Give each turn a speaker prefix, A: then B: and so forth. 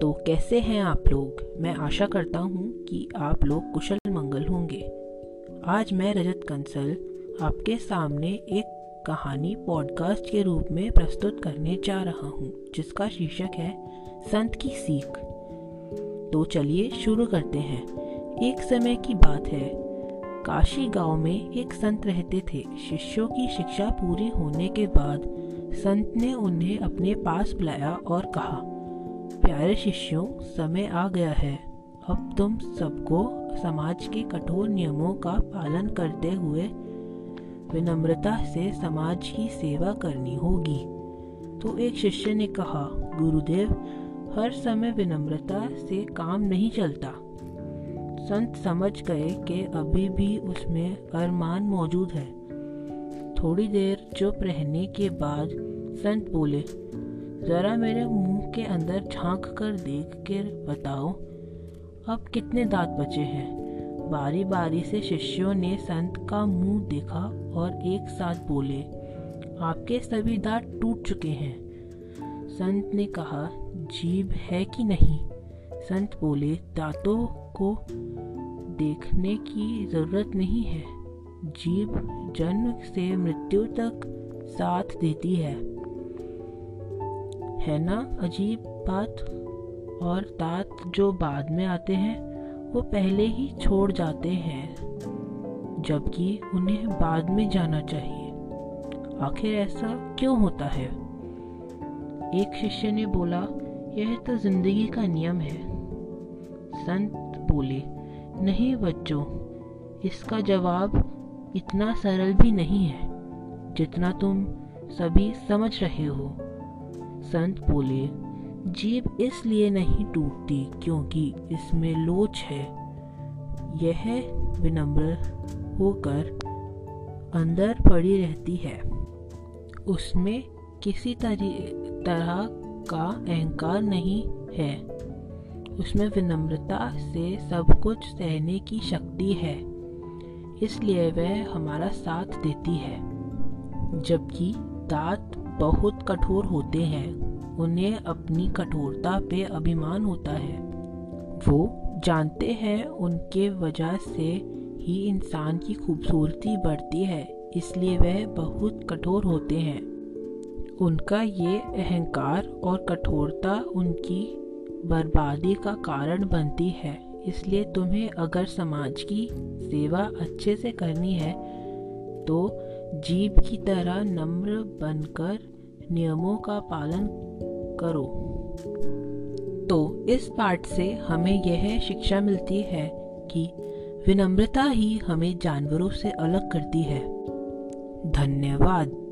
A: तो कैसे हैं आप लोग? मैं आशा करता हूँ कि आप लोग कुशल मंगल होंगे। आज मैं रजत कंसल आपके सामने एक कहानी पॉडकास्ट के रूप में प्रस्तुत करने जा रहा हूँ, जिसका शीर्षक है, संत की सीख। तो चलिए शुरू करते हैं। एक समय की बात है। काशी गाँव में एक संत रहते थे। शिष्यों की शिक्षा पूरी होने के बाद संत ने उन्हें अपने पास बुलाया और कहा प्यारे शिष्यों, समय आ गया है। अब तुम सबको समाज के कठोर नियमों का पालन करते हुए विनम्रता से समाज की सेवा करनी होगी। तो एक शिष्य ने कहा, गुरुदेव, हर समय विनम्रता से काम नहीं चलता। संत समझ गए कि अभी भी उसमें अरमान मौजूद है। थोड़ी देर चुप रहने के बाद संत बोले, ज़रा मेरे मुँह के अंदर झाँक कर देख कर बताओ, अब कितने दांत बचे हैं? बारी बारी से शिष्यों ने संत का मुँह देखा और एक साथ बोले, आपके सभी दांत टूट चुके हैं। संत ने कहा, जीभ है कि नहीं? संत बोले, दांतों को देखने की ज़रूरत नहीं है। जीभ जन्म से मृत्यु तक साथ देती है। है ना? अजीब बात और दांत जो बाद में आते हैं, वो पहले ही छोड़ जाते हैं, जबकि उन्हें बाद में जाना चाहिए। आखिर ऐसा क्यों होता है? एक शिष्य ने बोला, यह तो ज़िंदगी का नियम है। संत बोले, नहीं बच्चों, इसका जवाब इतना सरल भी नहीं है, जितना तुम सभी समझ रहे हो। संत बोले जीभ इसलिए नहीं टूटती क्योंकि इसमें लोच है। यह विनम्र होकर अंदर पड़ी रहती है। उसमें किसी तरह का अहंकार नहीं है। उसमें विनम्रता से सब कुछ सहने की शक्ति है। इसलिए वह हमारा साथ देती है। जबकि दांत बहुत कठोर होते हैं। उन्हें अपनी कठोरता पे अभिमान होता है। वो जानते हैं उनके वजह से ही इंसान की खूबसूरती बढ़ती है, इसलिए वह बहुत कठोर होते हैं। उनका ये अहंकार और कठोरता उनकी बर्बादी का कारण बनती है, इसलिए तुम्हें अगर समाज की सेवा अच्छे से करनी है तो जीव की तरह नम्र बनकर नियमों का पालन करो। तो इस पाठ से हमें यह शिक्षा मिलती है कि विनम्रता ही हमें जानवरों से अलग करती है। धन्यवाद।